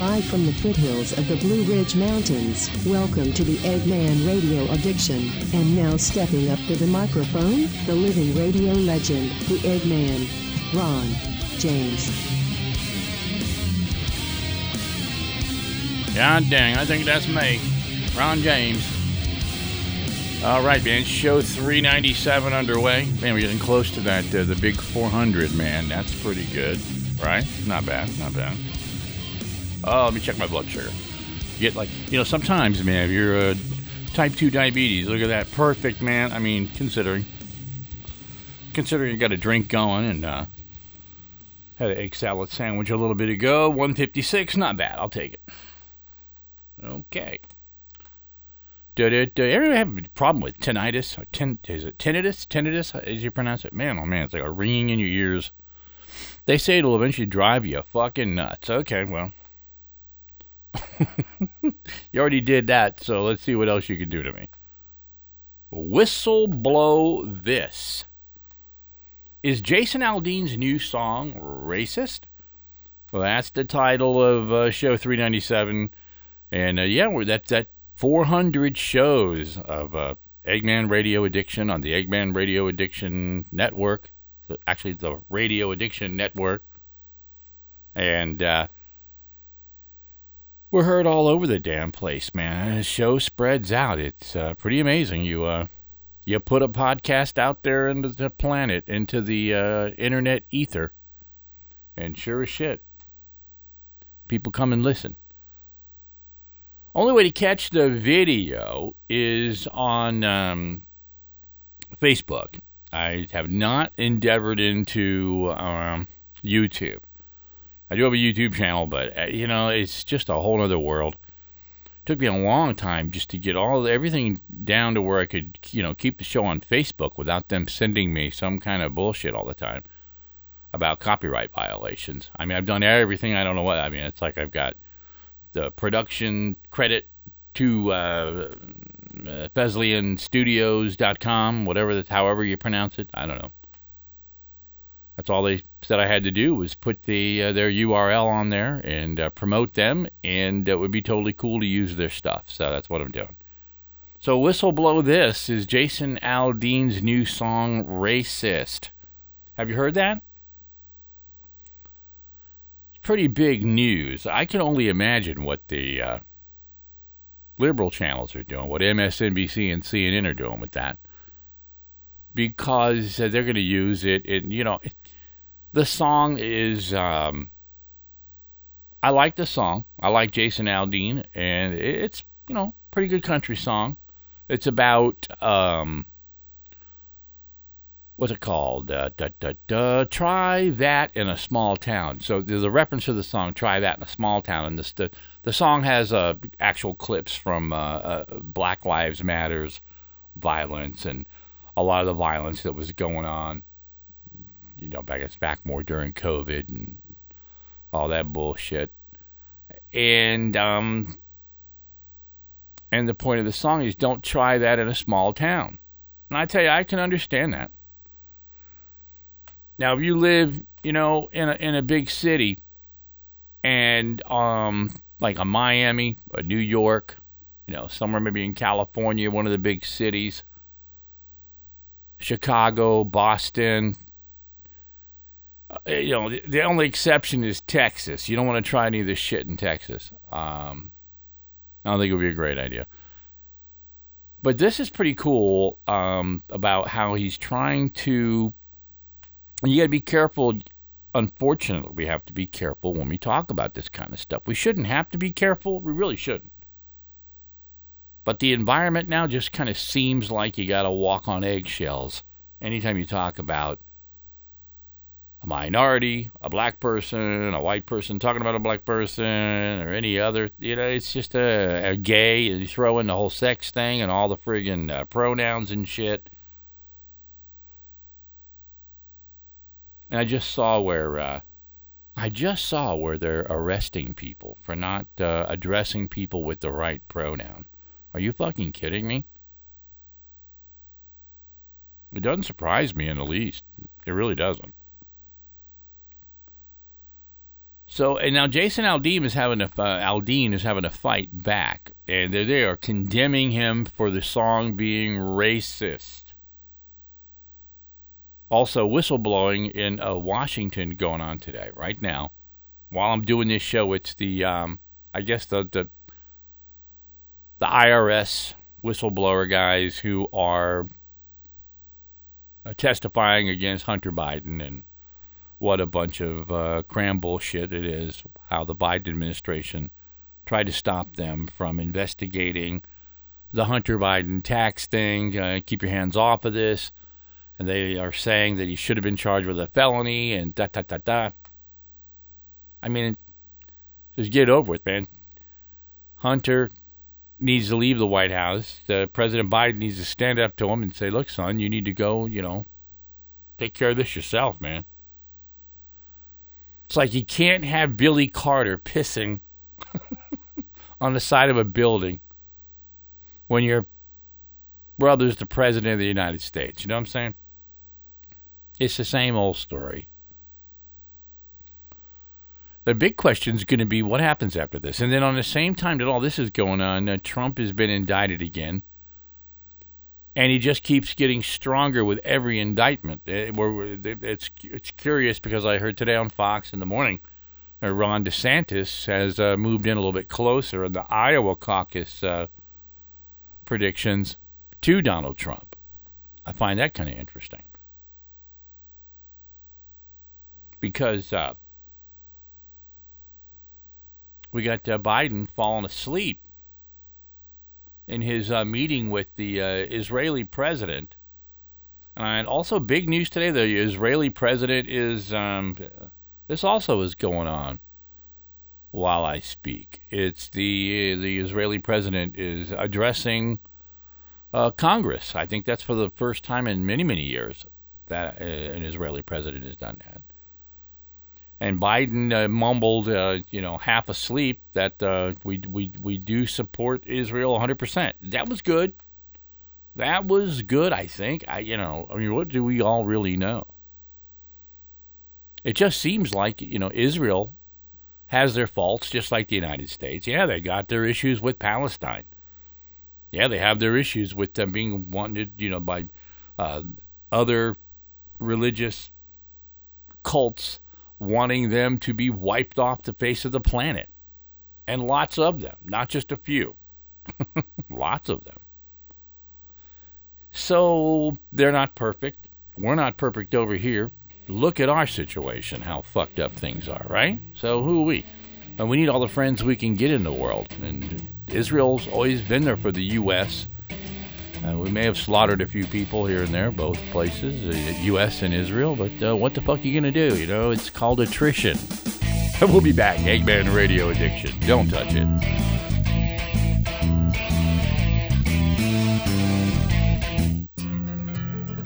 Live from the foothills of the Blue Ridge Mountains, welcome to the Eggman Radio Addiction. And now stepping up to the microphone, the living radio legend, the Eggman, Ron James. God dang, I think that's me. Ron James. All right, man. Show 397 underway. Man, we're getting close to that, uh, the big 400, man. That's pretty good, right? Not bad, not bad. Oh, let me check my blood sugar. Get like, you know, sometimes, man, if you're uh, type 2 diabetes, look at that. Perfect, man. I mean, considering. Considering you got a drink going and uh, had an egg salad sandwich a little bit ago. 156, not bad. I'll take it. Okay. Do, do, do you ever have a problem with tinnitus? Or is it tinnitus? Tinnitus, as you pronounce it? Man, oh man, it's like a ringing in your ears. They say it'll eventually drive you fucking nuts. Okay, well. you already did that, so let's see what else you can do to me. Whistle blow this. Is Jason Aldean's new song racist? Well, that's the title of uh, show 397. And uh, yeah, we're, that, that 400 shows of uh, Eggman Radio Addiction on the Eggman Radio Addiction Network. Actually, the Radio Addiction Network. And uh, we're heard all over the damn place, man. The show spreads out. It's uh, pretty amazing. You uh, you put a podcast out there into the planet, into the uh, internet ether, and sure as shit, people come and listen. Only way to catch the video is on um, Facebook. I have not endeavored into um, YouTube. I do have a YouTube channel, but uh, you know, it's just a whole other world. It took me a long time just to get all everything down to where I could, you know, keep the show on Facebook without them sending me some kind of bullshit all the time about copyright violations. I mean, I've done everything. I don't know what. I mean, it's like I've got the production credit to uh, FesliyanStudios.com, whatever, that's, however you pronounce it. I don't know. That's all they said I had to do was put the uh, their URL on there and uh, promote them, and it would be totally cool to use their stuff. So that's what I'm doing. So whistle blow this is Jason Aldean's new song "Racist." Have you heard that? It's pretty big news. I can only imagine what the uh, liberal channels are doing, what MSNBC and CNN are doing with that, because uh, they're going to use it. And you know, the song is. Um, I like the song. I like Jason Aldean, and it's you know pretty good country song. It's about um, what's it called? Uh, da, da, da, try that in a small town. So there's a reference to the song "Try That in a Small Town," and this, the the song has uh, actual clips from uh, uh, Black Lives Matters violence and a lot of the violence that was going on you know, back it's back more during COVID and all that bullshit. And um and the point of the song is don't try that in a small town. And I tell you, I can understand that. Now, if you live, you know, in a in a big city and um like a Miami, a New York, you know, somewhere maybe in California, one of the big cities, Chicago, Boston, you know, the, the, only exception is Texas. You don't want to try any of this shit in Texas. Um, I don't think it would be a great idea. But this is pretty cool um, about how he's trying to. You got to be careful. Unfortunately, we have to be careful when we talk about this kind of stuff. We shouldn't have to be careful. We really shouldn't. But the environment now just kind of seems like you got to walk on eggshells anytime you talk about a minority, a black person, a white person talking about a black person, or any other. You know, it's just a, a gay. You throw in the whole sex thing and all the friggin' uh, pronouns and shit. And I just saw where uh, I just saw where they're arresting people for not uh, addressing people with the right pronoun. Are you fucking kidding me? It doesn't surprise me in the least. It really doesn't. So and now Jason Aldean is having a uh, Aldean is having a fight back, and they are condemning him for the song being racist. Also, whistleblowing in uh, Washington going on today, right now. While I'm doing this show, it's the um, I guess the the the IRS whistleblower guys who are uh, testifying against Hunter Biden and what a bunch of uh, cram bullshit it is. How the Biden administration tried to stop them from investigating the Hunter Biden tax thing. Uh, keep your hands off of this. And they are saying that he should have been charged with a felony and da da da da. I mean, just get over with, man. Hunter needs to leave the White House. The President Biden needs to stand up to him and say, "Look, son, you need to go. You know, take care of this yourself, man." It's like you can't have Billy Carter pissing on the side of a building when your brother's the president of the United States. You know what I'm saying? It's the same old story. The big question is going to be what happens after this. And then, on the same time that all this is going on, uh, Trump has been indicted again and he just keeps getting stronger with every indictment. It's it's curious because I heard today on Fox in the morning, uh, Ron DeSantis has uh, moved in a little bit closer in the Iowa caucus uh, predictions to Donald Trump. I find that kind of interesting because uh, we got uh, Biden falling asleep in his uh, meeting with the uh, Israeli president. And also, big news today: the Israeli president is. Um, this also is going on while I speak. It's the the Israeli president is addressing uh, Congress. I think that's for the first time in many many years that uh, an Israeli president has done that and Biden uh, mumbled, uh, you know, half asleep that uh, we we we do support Israel 100 percent. That was good. That was good. I think. I you know, I mean, what do we all really know? It just seems like you know Israel has their faults, just like the United States. Yeah, they got their issues with Palestine. Yeah, they have their issues with them being wanted, you know, by uh, other religious cults wanting them to be wiped off the face of the planet. And lots of them, not just a few. lots of them. So they're not perfect. We're not perfect over here. Look at our situation, how fucked up things are, right? So who are we? And we need all the friends we can get in the world. And Israel's always been there for the U.S. Uh, we may have slaughtered a few people here and there, both places, uh, U.S. and Israel, but uh, what the fuck are you going to do? You know, it's called attrition. we'll be back. Eggman Radio Addiction. Don't touch it.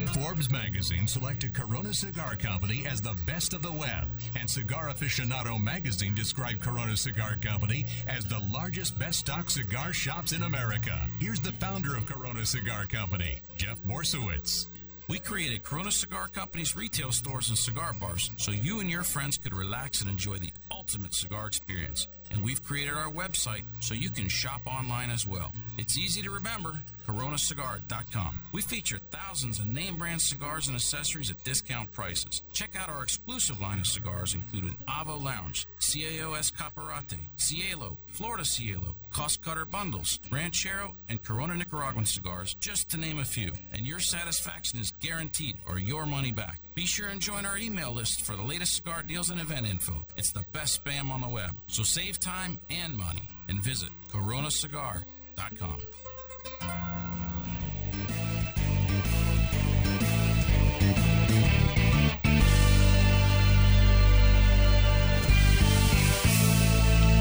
Forbes magazine selected Corona Cigar Company as the best of the web, and Cigar Aficionado magazine described Corona Cigar Company as the largest best stock cigar shops in America. Here's the founder of Corona Cigar Company, Jeff Borysiewicz. We created Corona Cigar Company's retail stores and cigar bars so you and your friends could relax and enjoy the ultimate cigar experience. And we've created our website so you can shop online as well. It's easy to remember coronacigar.com. We feature thousands of name brand cigars and accessories at discount prices. Check out our exclusive line of cigars, including Avo Lounge, CAO Escaparate, Cielo, Florida Cielo, Cost Cutter Bundles, Ranchero, and Corona Nicaraguan cigars, just to name a few. And your satisfaction is guaranteed or your money back. Be sure and join our email list for the latest cigar deals and event info. It's the best spam on the web. So save time and money and visit coronacigar.com.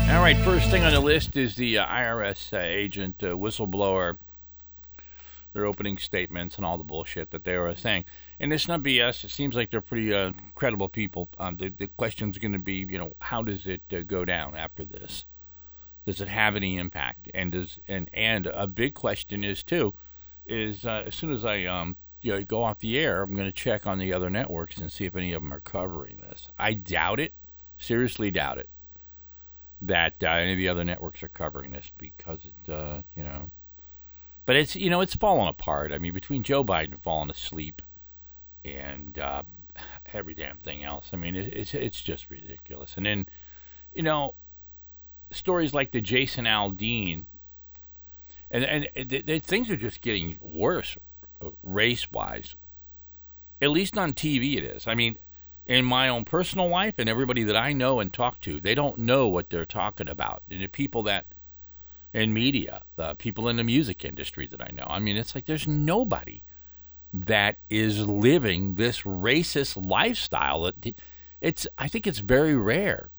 All right, first thing on the list is the uh, IRS uh, agent uh, whistleblower. Their opening statements and all the bullshit that they were saying, and it's not BS. It seems like they're pretty uh, credible people. Um, the, the question is going to be, you know, how does it uh, go down after this? Does it have any impact? And does and and a big question is too, is uh, as soon as I um you know, go off the air, I'm going to check on the other networks and see if any of them are covering this. I doubt it. Seriously doubt it. that uh, any of the other networks are covering this because it, uh, you know. But it's you know it's falling apart. I mean, between Joe Biden falling asleep and uh, every damn thing else, I mean, it, it's it's just ridiculous. And then, you know, stories like the Jason Aldean, and and things are just getting worse, uh, race wise. At least on TV, it is. I mean, in my own personal life and everybody that I know and talk to, they don't know what they're talking about. And the people that in media, the people in the music industry that I know, I mean, it's like there's nobody that is living this racist lifestyle. It's I think it's very rare.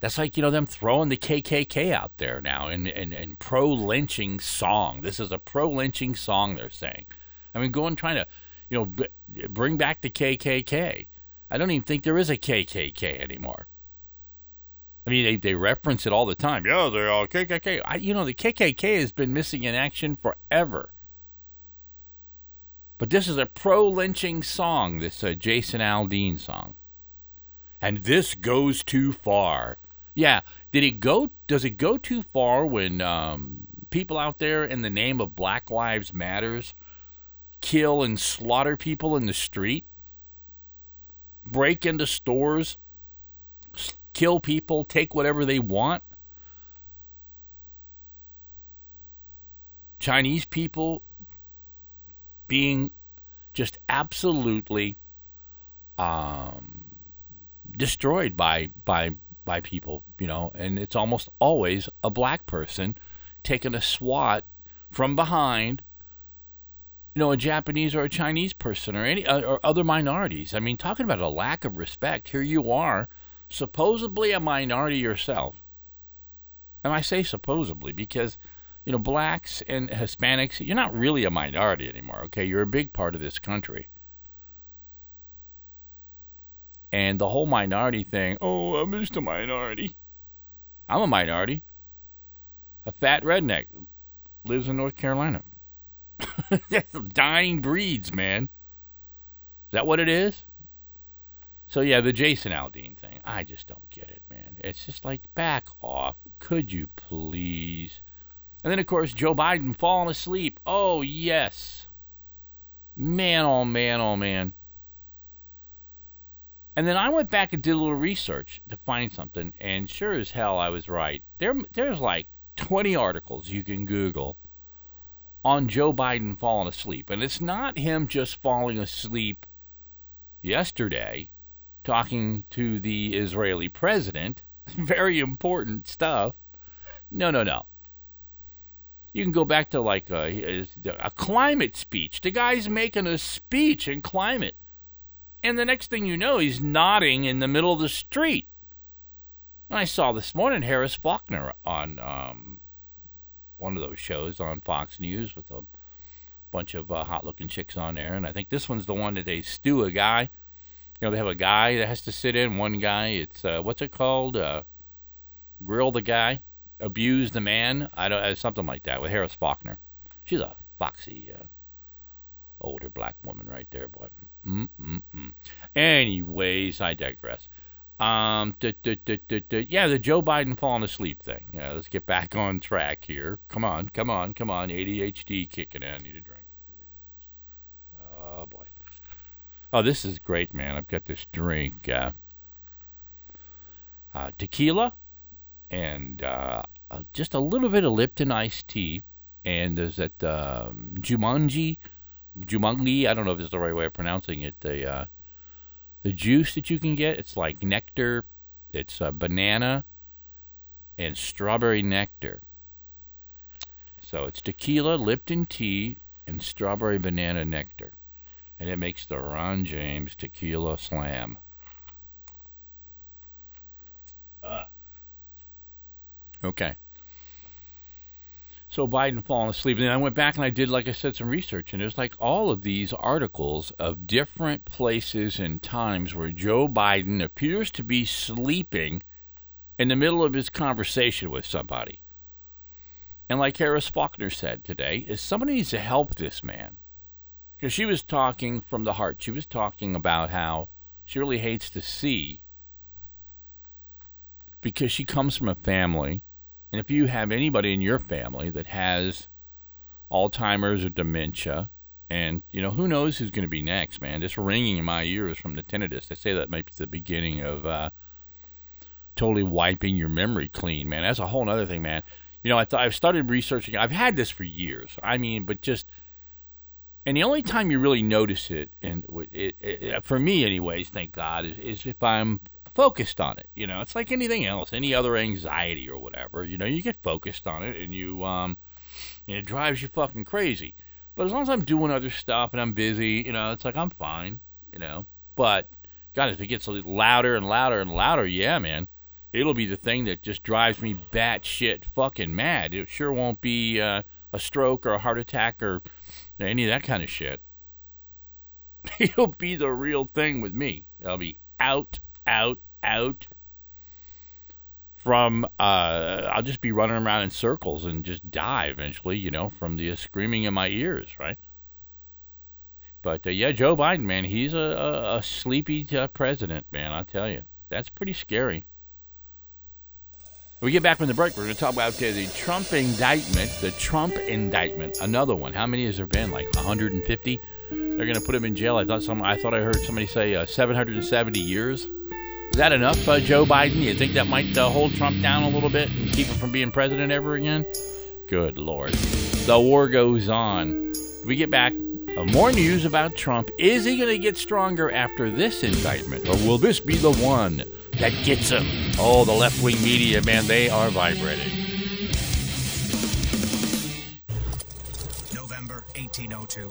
That's like you know them throwing the KKK out there now in, in pro lynching song. This is a pro lynching song. They're saying. I mean, going trying to you know, b- bring back the KKK. I don't even think there is a KKK anymore. I mean, they, they reference it all the time. Yeah, they're all KKK. I, you know, the KKK has been missing in action forever. But this is a pro lynching song, this uh, Jason Aldean song. And this goes too far. Yeah, did it go? Does it go too far when um, people out there in the name of Black Lives Matters kill and slaughter people in the street, break into stores, kill people, take whatever they want. Chinese people being just absolutely um, destroyed by by by people, you know, and it's almost always a black person taking a swat from behind you know, a Japanese or a Chinese person or any or other minorities. I mean, talking about a lack of respect. Here you are, supposedly a minority yourself. And I say supposedly because, you know, blacks and Hispanics, you're not really a minority anymore, okay? You're a big part of this country. And the whole minority thing, oh, I'm just a minority. I'm a minority. A fat redneck lives in North Carolina. That's dying breeds, man. Is that what it is? So yeah, the Jason Aldean thing, I just don't get it, man. It's just like back off. Could you please? And then of course Joe Biden falling asleep. Oh yes. Man, oh man, oh man. And then I went back and did a little research to find something, and sure as hell I was right. There, there's like 20 articles you can Google on Joe Biden falling asleep. And it's not him just falling asleep yesterday talking to the Israeli president. Very important stuff. No, no, no. You can go back to like a, a, climate speech. The guy's making a speech in climate. And the next thing you know, he's nodding in the middle of the street. And I saw this morning Harris Faulkner on um, one of those shows on Fox News with a bunch of uh, hot-looking chicks on there, and I think this one's the one that they stew a guy. You know, they have a guy that has to sit in. One guy, it's uh, what's it called? Uh, grill the guy, abuse the man. I don't uh, something like that with Harris Faulkner. She's a foxy uh, older black woman right there, boy. Mm-mm-mm. Anyways, I digress. Um, yeah, the Joe Biden falling asleep thing. Yeah, let's get back on track here. Come on, come on, come on. ADHD kicking in. I need a drink. Oh boy. Oh, this is great, man. I've got this drink, uh, uh, tequila, and uh, just a little bit of Lipton iced tea, and there's that um, Jumanji, Jumanji. I don't know if it's the right way of pronouncing it. The uh, the juice that you can get, it's like nectar, it's a banana and strawberry nectar. So it's tequila, Lipton tea, and strawberry banana nectar. And it makes the Ron James Tequila Slam. Okay. So Biden falling asleep. And then I went back and I did, like I said, some research. And there's like all of these articles of different places and times where Joe Biden appears to be sleeping in the middle of his conversation with somebody. And like Harris Faulkner said today, is somebody needs to help this man. Because she was talking from the heart. She was talking about how she really hates to see because she comes from a family, and if you have anybody in your family that has Alzheimer's or dementia, and you know who knows who's going to be next, man. Just ringing in my ears from the tinnitus. They say that might be the beginning of uh, totally wiping your memory clean, man. That's a whole other thing, man. You know, I thought I've started researching. I've had this for years. I mean, but just and the only time you really notice it, and it, it, for me, anyways, thank God, is, is if I'm focused on it. You know, it's like anything else, any other anxiety or whatever. You know, you get focused on it, and you um, and it drives you fucking crazy. But as long as I'm doing other stuff and I'm busy, you know, it's like I'm fine. You know, but God, if it gets louder and louder and louder, yeah, man, it'll be the thing that just drives me batshit fucking mad. It sure won't be uh, a stroke or a heart attack or any of that kind of shit. It'll be the real thing with me. I'll be out, out, out. From uh, I'll just be running around in circles and just die eventually, you know, from the screaming in my ears, right? But uh, yeah, Joe Biden, man, he's a, a, a sleepy uh, president, man. I tell you, that's pretty scary. When we get back from the break, we're going to talk about the Trump indictment, the Trump indictment, another one. How many has there been? Like 150? They're going to put him in jail. I thought some. I thought I heard somebody say uh, 770 years. Is that enough, uh, Joe Biden? You think that might uh, hold Trump down a little bit and keep him from being president ever again? Good lord, the war goes on. We get back. Uh, more news about Trump. Is he going to get stronger after this indictment, or will this be the one? that gets him. Oh, the left wing media, man, they are vibrating. November 1802.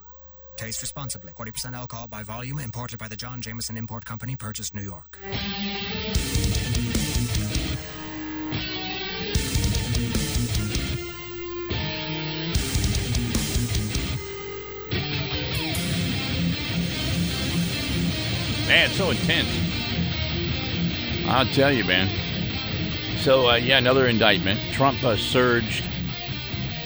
Taste responsibly. 40% alcohol by volume. Imported by the John Jameson Import Company. Purchase New York. Man, it's so intense. I'll tell you, man. So, uh, yeah, another indictment. Trump uh, surged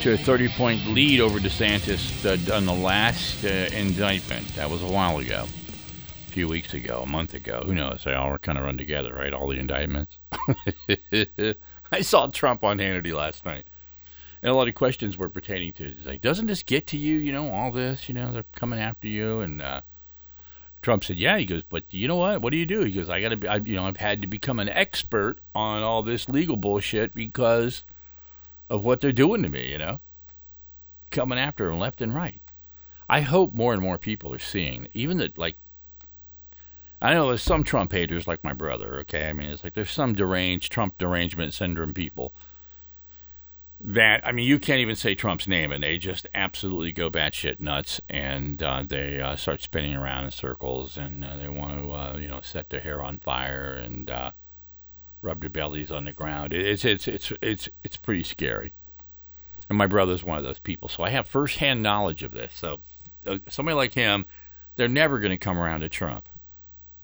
to a 30 point lead over DeSantis on the last uh, indictment. That was a while ago, a few weeks ago, a month ago. Who knows? They all were kind of run together, right? All the indictments. I saw Trump on Hannity last night. And a lot of questions were pertaining to, He's like, doesn't this get to you? You know, all this, you know, they're coming after you. And uh, Trump said, yeah. He goes, but you know what? What do you do? He goes, I got to be, you know, I've had to become an expert on all this legal bullshit because of what they're doing to me, you know, coming after them left and right. I hope more and more people are seeing, even that, like, I know there's some Trump haters like my brother, okay? I mean, it's like there's some deranged Trump derangement syndrome people that, I mean, you can't even say Trump's name and they just absolutely go batshit nuts and uh, they uh, start spinning around in circles and uh, they want to, uh, you know, set their hair on fire and, uh, rub their bellies on the ground. It's it's it's it's it's pretty scary. And my brother's one of those people, so I have firsthand knowledge of this. So uh, somebody like him, they're never going to come around to Trump,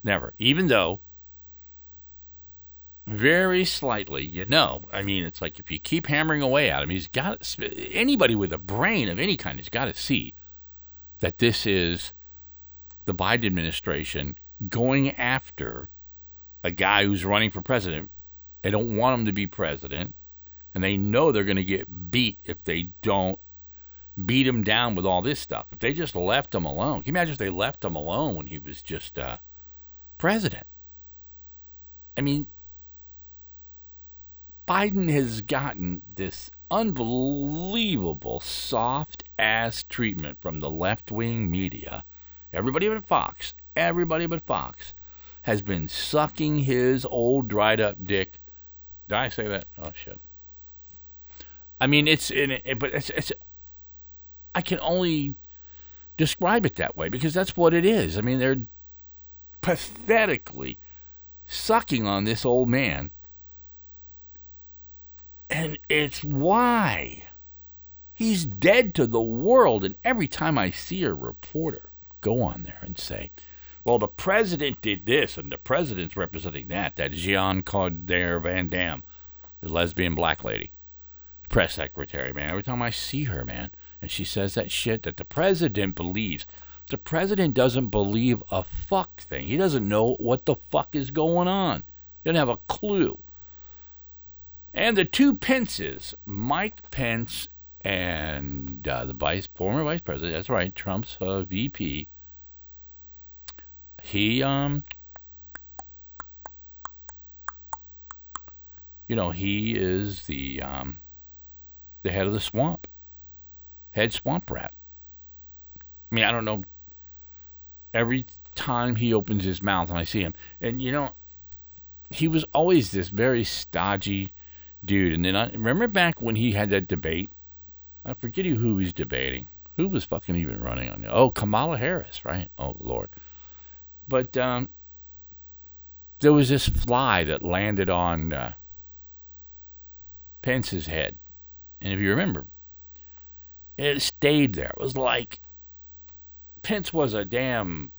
never. Even though very slightly, you know. I mean, it's like if you keep hammering away at him, he's got anybody with a brain of any kind has got to see that this is the Biden administration going after a guy who's running for president. They don't want him to be president, and they know they're going to get beat if they don't beat him down with all this stuff. If they just left him alone, can you imagine if they left him alone when he was just uh, president? I mean, Biden has gotten this unbelievable soft ass treatment from the left wing media. Everybody but Fox, everybody but Fox has been sucking his old dried up dick. Did I say that? Oh shit. I mean, it's in it, but it's, it's I can only describe it that way because that's what it is. I mean, they're pathetically sucking on this old man. And it's why he's dead to the world. And every time I see a reporter go on there and say, well, the president did this and the president's representing that, that Jean Claude Van Damme, the lesbian black lady, press secretary, man. Every time I see her, man, and she says that shit that the president believes. The president doesn't believe a fuck thing. He doesn't know what the fuck is going on. He doesn't have a clue. And the two Pences, Mike Pence and uh, the vice former vice president, that's right, Trump's uh, VP. He um you know, he is the um the head of the swamp head swamp rat. I mean, I don't know. Every time he opens his mouth and I see him, and you know, he was always this very stodgy dude. And then I remember back when he had that debate. I forget who he was debating. Who was fucking even running on it? Oh, Kamala Harris, right? Oh Lord. But um, there was this fly that landed on uh, Pence's head, and if you remember, it stayed there. It was like Pence was a damn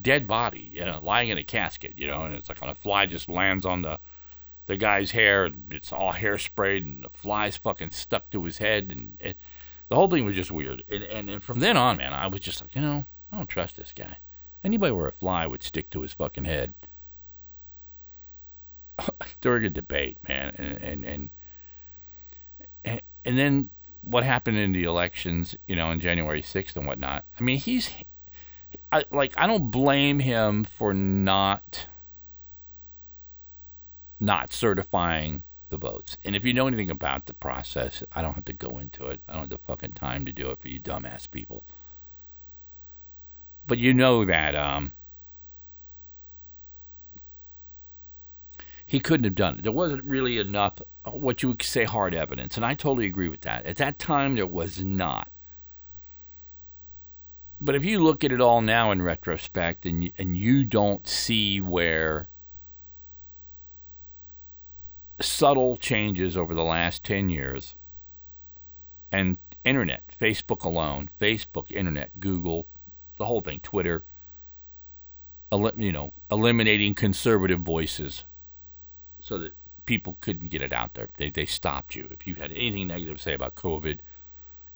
dead body, you know, lying in a casket, you know, and it's like when a fly just lands on the the guy's hair, and it's all hairsprayed, and the fly's fucking stuck to his head, and it, the whole thing was just weird. And, and, and from then on, man, I was just like, you know, I don't trust this guy. Anybody where a fly would stick to his fucking head during a debate, man, and and and and, then what happened in the elections, you know, on January 6th and whatnot. I mean, he's I, like, I don't blame him for not not certifying the votes. And if you know anything about the process, I don't have to go into it. I don't have the fucking time to do it for you dumbass people. But you know that um, he couldn't have done it. There wasn't really enough what you would say hard evidence, and I totally agree with that. At that time, there was not. But if you look at it all now in retrospect, and and you don't see where subtle changes over the last ten years, and internet, Facebook alone, Facebook, internet, Google, the whole thing, Twitter, you know, eliminating conservative voices, so that people couldn't get it out there. They they stopped you. If you had anything negative to say about COVID,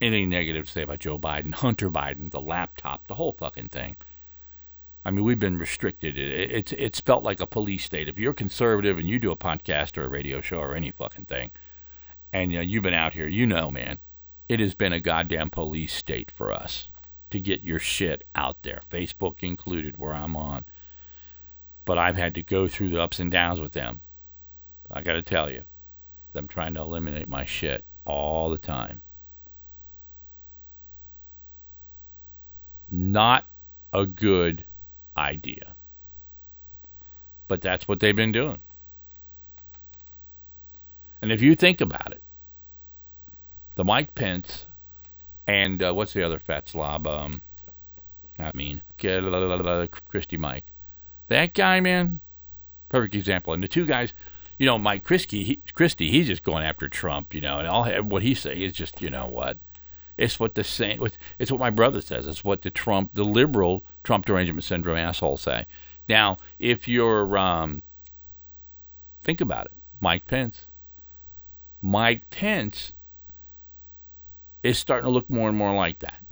anything negative to say about Joe Biden, Hunter Biden, the laptop, the whole fucking thing. I mean, we've been restricted. It, it's it's felt like a police state. If you're conservative and you do a podcast or a radio show or any fucking thing, and you know, you've been out here, you know, man, it has been a goddamn police state for us to get your shit out there, Facebook included, where I'm on. But I've had to go through the ups and downs with them I got to tell you, I'm trying to eliminate my shit all the time. Not a good idea. But that's what they've been doing. And if you think about it, the Mike Pence and uh, what's the other fat slob? Um, I mean, Christie Mike. That guy, man, perfect example. And the two guys, you know, Mike Christie, he, Christie, he's just going after Trump, you know, and all what he's saying is just, you know what, it's what the same, it's what my brother says. It's what the Trump, the liberal Trump derangement syndrome assholes say. Now, if you're, um, think about it, Mike Pence. Mike Pence is starting to look more and more like that.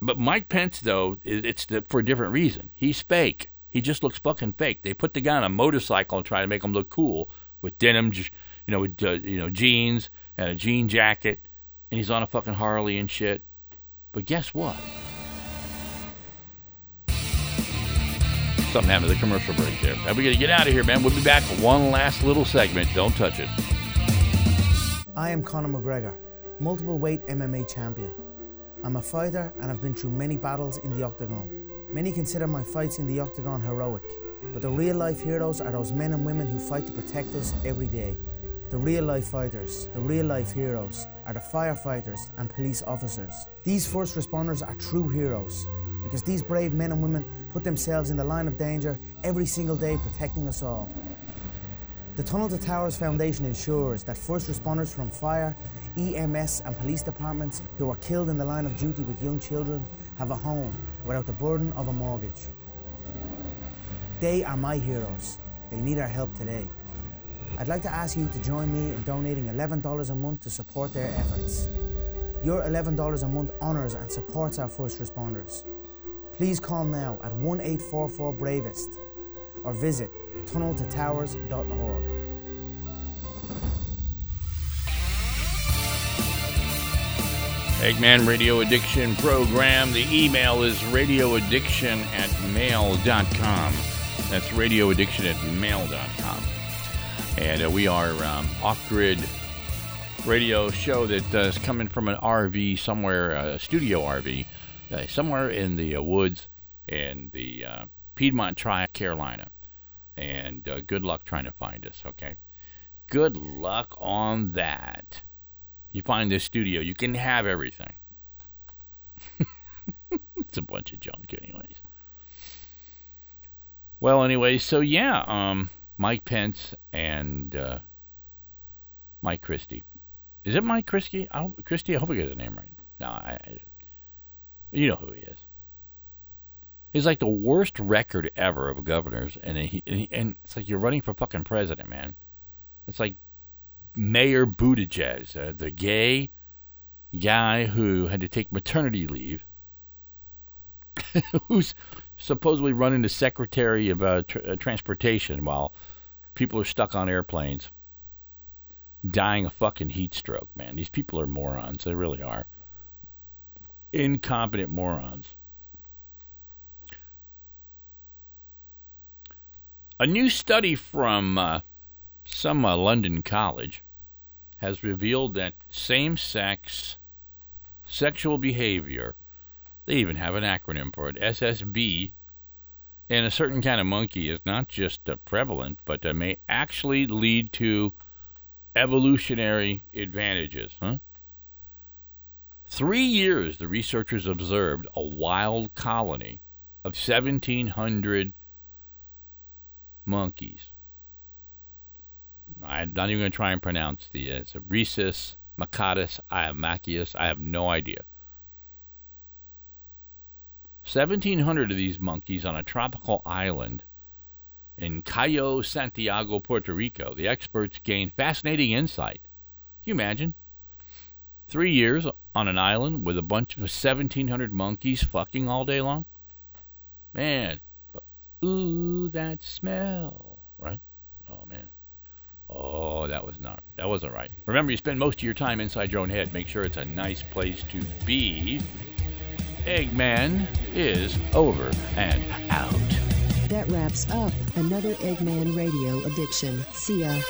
But Mike Pence, though, it's the, for a different reason. He's fake. He just looks fucking fake. They put the guy on a motorcycle and try to make him look cool with denim, you know, with uh, you know jeans and a jean jacket, and he's on a fucking Harley and shit. But guess what? Something happened to the commercial break there. And we got to get out of here, man. We'll be back for one last little segment. Don't touch it. I am Conor McGregor, multiple weight MMA champion. I'm a fighter and I've been through many battles in the octagon. Many consider my fights in the octagon heroic, but the real life heroes are those men and women who fight to protect us every day. The real life fighters, the real life heroes, are the firefighters and police officers. These first responders are true heroes because these brave men and women put themselves in the line of danger every single day protecting us all. The Tunnel to Towers Foundation ensures that first responders from fire, EMS, and police departments who are killed in the line of duty with young children have a home without the burden of a mortgage. They are my heroes. They need our help today. I'd like to ask you to join me in donating $11 a month to support their efforts. Your $11 a month honours and supports our first responders. Please call now at 1 844 Bravest or visit tunneltotowers.org. Eggman Radio Addiction Program. The email is radioaddiction at mail.com. That's radioaddiction at mail.com. And uh, we are um, off-grid radio show that uh, is coming from an RV somewhere, a uh, studio RV, uh, somewhere in the uh, woods in the uh, Piedmont Tri Carolina. And good luck trying to find us, okay? Good luck on that you find this studio, you can have everything. it's a bunch of junk, anyways. Well, anyway, so yeah, um, Mike Pence and uh, Mike Christie. Is it Mike Christie? I hope, Christie. I hope I get the name right. No, I, I, you know who he is. He's like the worst record ever of governors, and he, and, he, and it's like you're running for fucking president, man. It's like Mayor Buttigieg, uh, the gay guy who had to take maternity leave, who's supposedly running the Secretary of uh, uh, Transportation while people are stuck on airplanes dying of fucking heat stroke, man. These people are morons. They really are. Incompetent morons. A new study from uh, some uh, London college has revealed that same sex sexual behavior, they even have an acronym for it, SSB, in a certain kind of monkey is not just uh, prevalent, but uh, may actually lead to evolutionary advantages. Huh? Three years, the researchers observed a wild colony of 1,700 monkeys I'm not even going to try and pronounce the. Uh, it's a Rhesus macatus iamachus. I have no idea. 1,700 of these monkeys on a tropical island in Cayo Santiago, Puerto Rico. The experts gained fascinating insight. Can you imagine? Three years on an island with a bunch of 1,700 monkeys fucking all day long? Man. But, Ooh, that smell. Right? Oh, man. Oh, that was not. That wasn't right. Remember, you spend most of your time inside your own head. Make sure it's a nice place to be. Eggman is over and out. That wraps up another Eggman Radio Addiction. See ya.